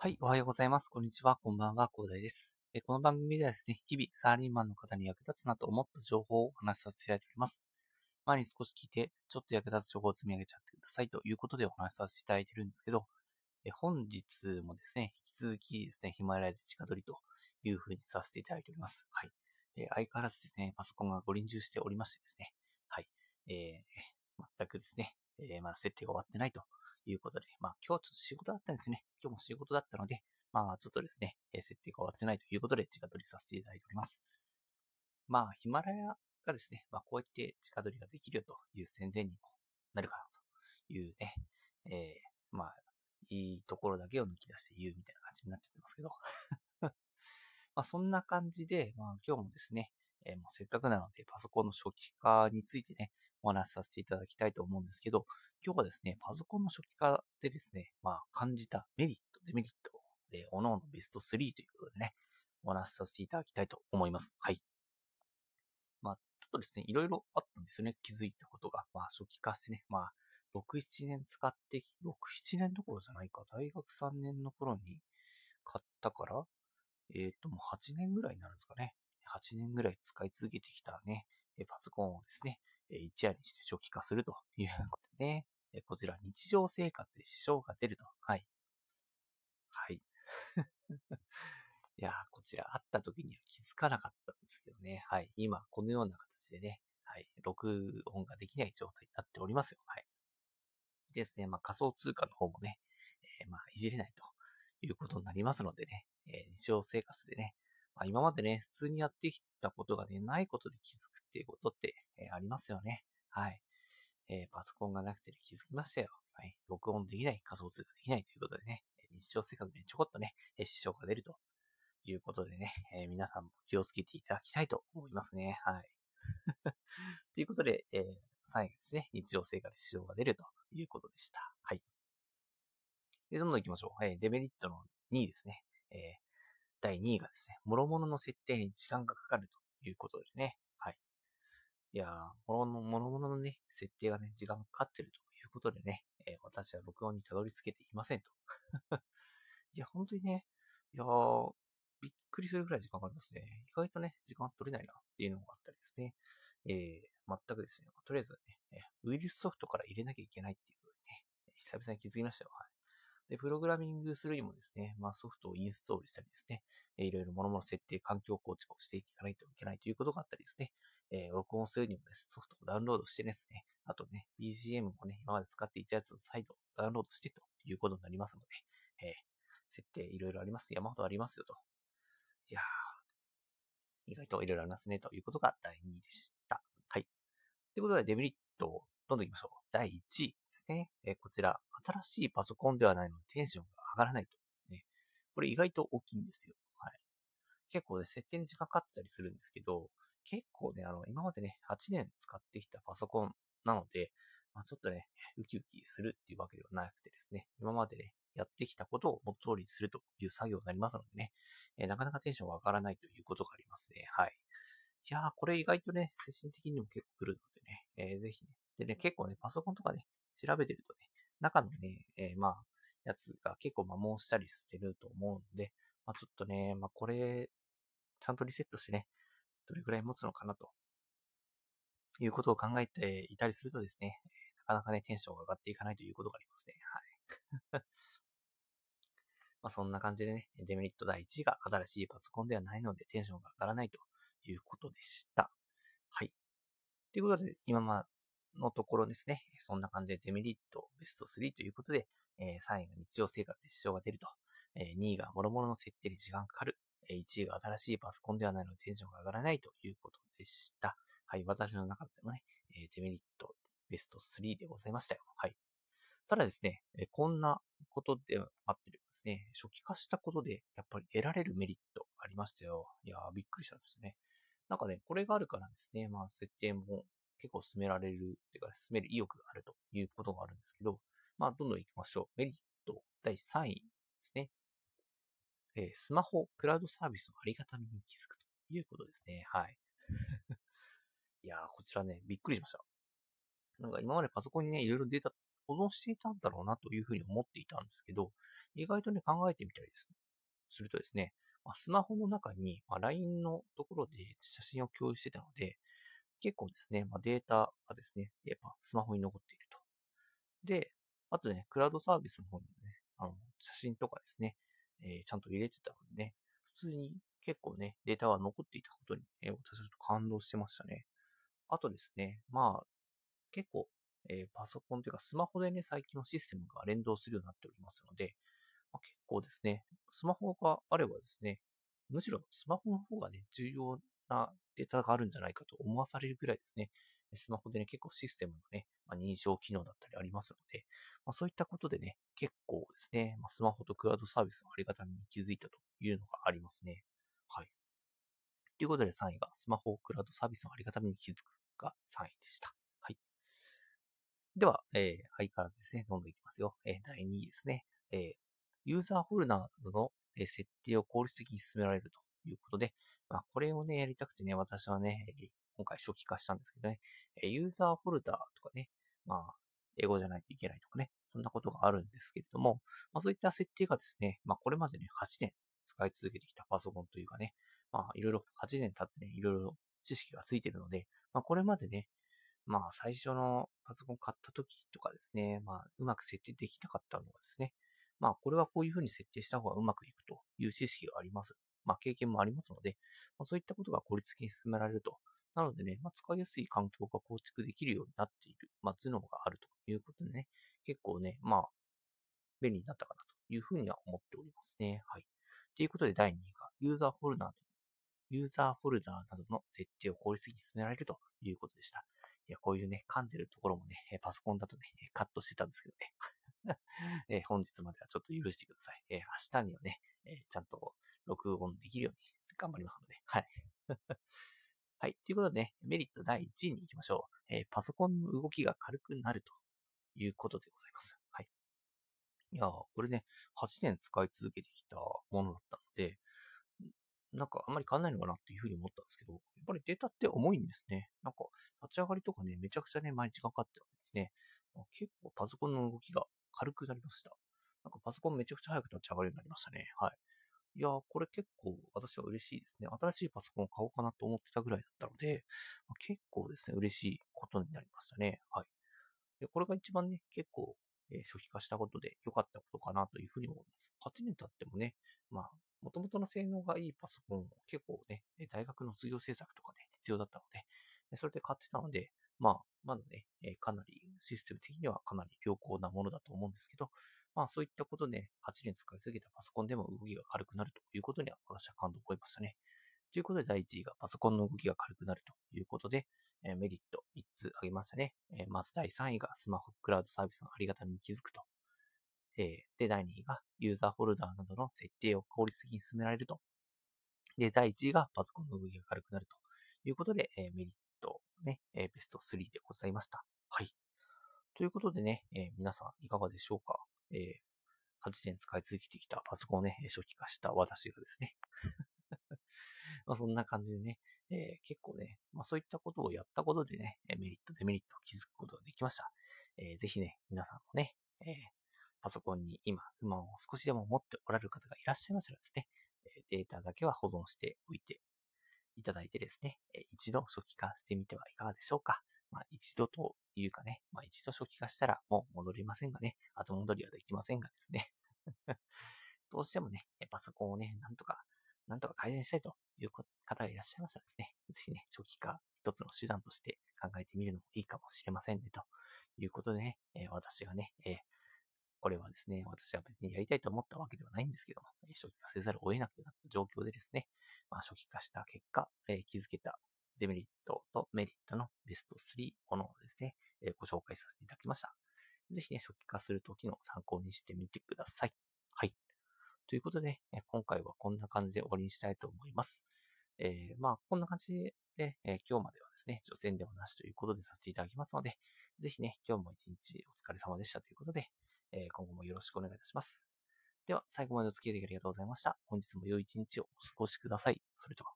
はい、おはようございます。こんにちは。こんばんは。広大です。えこの番組ではですね、日々サラリーマンの方に役立つなと思った情報をお話しさせていただいております。前に少し聞いて、ちょっと役立つ情報を積み上げちゃってくださいということでお話しさせていただいてるんですけど、え本日もですね、引き続きですね、ヒマラヤで近取りというふうにさせていただいております。はい。え相変わらずですね、パソコンがご臨終しておりましてですね、はい。えー、全くですね、えー、まだ設定が終わってないということで、まあ今日はちょっと仕事だったんですね。今日も仕事だったので、まあちょっとですね、設定が終わってないということで、直取りさせていただいております。まあヒマラヤがですね、まあこうやって直取りができるよという宣伝にもなるかなというね、えー、まあいいところだけを抜き出して言うみたいな感じになっちゃってますけど。まあそんな感じで、まあ今日もですね、えー、もうせっかくなのでパソコンの初期化についてね、お話しさせていただきたいと思うんですけど、今日はですね、パソコンの初期化でですね、まあ感じたメリット、デメリットで、おのおのベスト3ということでね、お話しさせていただきたいと思います。はい。まあ、ちょっとですね、いろいろあったんですよね、気づいたことが。まあ、初期化してね、まあ、6、7年使って6、7年どころじゃないか、大学3年の頃に買ったから、えっ、ー、と、もう8年ぐらいになるんですかね。8年ぐらい使い続けてきたね、パソコンをですね、一夜にして初期化するということですね。こちら、日常生活で支障が出ると。はい。はい。いやこちらあった時には気づかなかったんですけどね。はい。今、このような形でね、はい。録音ができない状態になっておりますよ。はい。ですね。まあ、仮想通貨の方もね、えー、まあ、いじれないということになりますのでね、えー、日常生活でね、まあ、今までね、普通にやってきたことがね、ないことで気づくっていうことって、えー、ありますよね。はい。えー、パソコンがなくて気づきましたよ。はい。録音できない、仮想通貨できないということでね、日常生活にちょこっとね、支障が出るということでね、えー、皆さんも気をつけていただきたいと思いますね。はい。ということで、えー、3位がですね、日常生活で支障が出るということでした。はい。で、どんどん行きましょう。えー、デメリットの2位ですね。えー、第2位がですね、諸々の設定に時間がかかるということでね。はい。いやー、諸々のね、設定がね、時間がかかってるということでね、えー、私は録音にたどり着けていませんと。いや、本当にね、いやー、びっくりするぐらい時間がありますね。意外とね、時間取れないなっていうのがあったりですね。えー、全くですね、とりあえずね、ウイルスソフトから入れなきゃいけないっていうことでね、久々に気づきましたよ。はい。で、プログラミングするにもですね、まあソフトをインストールしたりですね、いろいろ諸々設定、環境構築をしていかないといけないということがあったりですね、えー、録音するにもです、ね、ソフトをダウンロードしてですね、あとね、BGM もね、今まで使っていたやつを再度ダウンロードしてということになりますので、えー、設定いろいろあります。山ほどありますよと。いやー、意外といろいろありますねということが第2位でした。はい。ということで、デメリットどんどん行きましょう。第1位ですね。えー、こちら、新しいパソコンではないのでテンションが上がらないと。ね、これ意外と大きいんですよ。はい。結構ね、設定に時間かかったりするんですけど、結構ね、あの、今までね、8年使ってきたパソコンなので、まあ、ちょっとね、ウキウキするっていうわけではなくてですね、今までね、やってきたことを元通りにするという作業になりますのでね、えー、なかなかテンションが上がらないということがありますね。はい。いやー、これ意外とね、精神的にも結構来るのでね、えー、ぜひね。でね、結構ね、パソコンとかね、調べてるとね、中のね、えー、まあ、やつが結構摩耗したりしてると思うんで、まあちょっとね、まあこれ、ちゃんとリセットしてね、どれくらい持つのかなと、いうことを考えていたりするとですね、なかなかね、テンションが上がっていかないということがありますね。はい。まあそんな感じでね、デメリット第1位が新しいパソコンではないのでテンションが上がらないということでした。はい。ということで、今まのところですね、そんな感じでデメリットベスト3ということで、え3位が日常生活で支障が出ると、え2位が諸々の設定に時間かかる、え1位が新しいパソコンではないのでテンションが上がらないということでした。はい、私の中でもね、えデメリットベスト3でございましたよ。はい。ただですね、えこんなことであってるんですね、初期化したことで、やっぱり得られるメリットありましたよ。いやー、びっくりしたんですね。なんかね、これがあるからですね、まあ、設定も結構進められる、っていうか、進める意欲があるということがあるんですけど、まあ、どんどん行きましょう。メリット第3位ですね。えー、スマホ、クラウドサービスのありがたみに気づくということですね。はい。いやー、こちらね、びっくりしました。なんか今までパソコンにね、いろいろデータ保存していたんだろうなというふうに思っていたんですけど、意外とね、考えてみたりですね。するとですね、ま、スマホの中に、ま、LINE のところで写真を共有してたので、結構ですね、まあ、データがですね、やっぱスマホに残っていると。で、あとね、クラウドサービスの方にね、あの、写真とかですね、えー、ちゃんと入れてたのでね、普通に結構ね、データが残っていたことに、えー、私はちょっと感動してましたね。あとですね、まあ、結構、えー、パソコンというかスマホでね、最近のシステムが連動するようになっておりますので、まあ、結構ですね、スマホがあればですね、むしろスマホの方がね、重要なデータがあるんじゃないかと思わされるぐらいですね、スマホでね、結構システムのね、まあ、認証機能だったりありますので、まあ、そういったことでね、結構ですね、まあ、スマホとクラウドサービスのあり方に気づいたというのがありますね。はい。ということで3位がスマホクラウドサービスのあり方に気づくが3位でした。はい。では、えー、相変わらずですね、どんどんいきますよ。えー、第2位ですね。えー、ユーザーフォルダーなどの設定を効率的に進められるということで、まあ、これをね、やりたくてね、私はね、今回初期化したんですけどね、ユーザーフォルダーとかね、まあ、英語じゃないといけないとかね、そんなことがあるんですけれども、まあ、そういった設定がですね、まあ、これまでね、8年使い続けてきたパソコンというかね、まあ、いろいろ8年経ってね、いろいろ知識がついてるので、まあ、これまでね、まあ、最初のパソコン買った時とかですね、まあ、うまく設定できなかったのがですね、まあ、これはこういうふうに設定した方がうまくいくという知識があります。まあ、経験もありますので、まあ、そういったことが効率的に進められると。なのでね、まあ、使いやすい環境が構築できるようになっている、まあ、頭脳があるということでね、結構ね、まあ、便利になったかなというふうには思っておりますね。はい。ということで、第2位が、ユーザーフォルダー、ユーザーフォルダーなどの設定を効率的に進められるということでした。いや、こういうね、噛んでるところもね、パソコンだとね、カットしてたんですけどね。え本日まではちょっと許してください。え明日にはね、えちゃんと録音できるように頑張りますので、はい。はい。ということでね、メリット第1位に行きましょう。えー、パソコンの動きが軽くなるということでございます。はい。いやこれね、8年使い続けてきたものだったので、なんかあんまり変わんないのかなっていうふうに思ったんですけど、やっぱりデータって重いんですね。なんか立ち上がりとかね、めちゃくちゃね、毎日かかってるんですね。結構パソコンの動きが軽くなりました。なんかパソコンめちゃくちゃ早く立ち上がるようになりましたね。はい。いや、これ結構私は嬉しいですね。新しいパソコンを買おうかなと思ってたぐらいだったので、結構ですね、嬉しいことになりましたね。はい。で、これが一番ね、結構、えー、初期化したことで良かったことかなというふうに思います。8年経ってもね、まあ、元々の性能がいいパソコンを結構ね、大学の卒業制作とか、ね、必要だったので、それで買ってたので、まあ、まだね、かなりシステム的にはかなり良好なものだと思うんですけど、まあそういったことで、8年使いすぎたパソコンでも動きが軽くなるということには私は感動を覚えましたね。ということで第1位がパソコンの動きが軽くなるということで、えメリット3つ挙げましたね。えまず第3位がスマホクラウドサービスのありがたみに気づくと。えで、第2位がユーザーフォルダーなどの設定を効率的に進められると。で、第1位がパソコンの動きが軽くなるということで、えメリットね、えベスト3でございました。はい。ということでね、え皆さんいかがでしょうか？えー、8年使い続けてきたパソコンをね、初期化した私がですね まあそんな感じでね、えー、結構ね、まあそういったことをやったことでね、メリット、デメリットを気づくことができました。えー、ぜひね、皆さんもね、えー、パソコンに今、不満を少しでも持っておられる方がいらっしゃいましたらですね、データだけは保存しておいていただいてですね、一度初期化してみてはいかがでしょうか。まあ一度というかね、まあ一度初期化したらもう戻りませんがね、後戻りはできませんがですね。どうしてもね、パソコンをね、なんとか、なんとか改善したいという方がいらっしゃいましたらですね、ぜひね、初期化一つの手段として考えてみるのもいいかもしれませんね、ということでね、え私がね、えこれはですね、私は別にやりたいと思ったわけではないんですけども、初期化せざるを得なくなった状況でですね、まあ、初期化した結果、え気づけたデメリットとメリットのベスト3ものをですね、えご紹介させていただきました。ぜひね、初期化するときの参考にしてみてください。はい。ということで、今回はこんな感じで終わりにしたいと思います。えー、まあ、こんな感じで、えー、今日まではですね、女性ではなしということでさせていただきますので、ぜひね、今日も一日お疲れ様でしたということで、えー、今後もよろしくお願いいたします。では、最後までお付き合いありがとうございました。本日も良い一日をお過ごしください。それでは。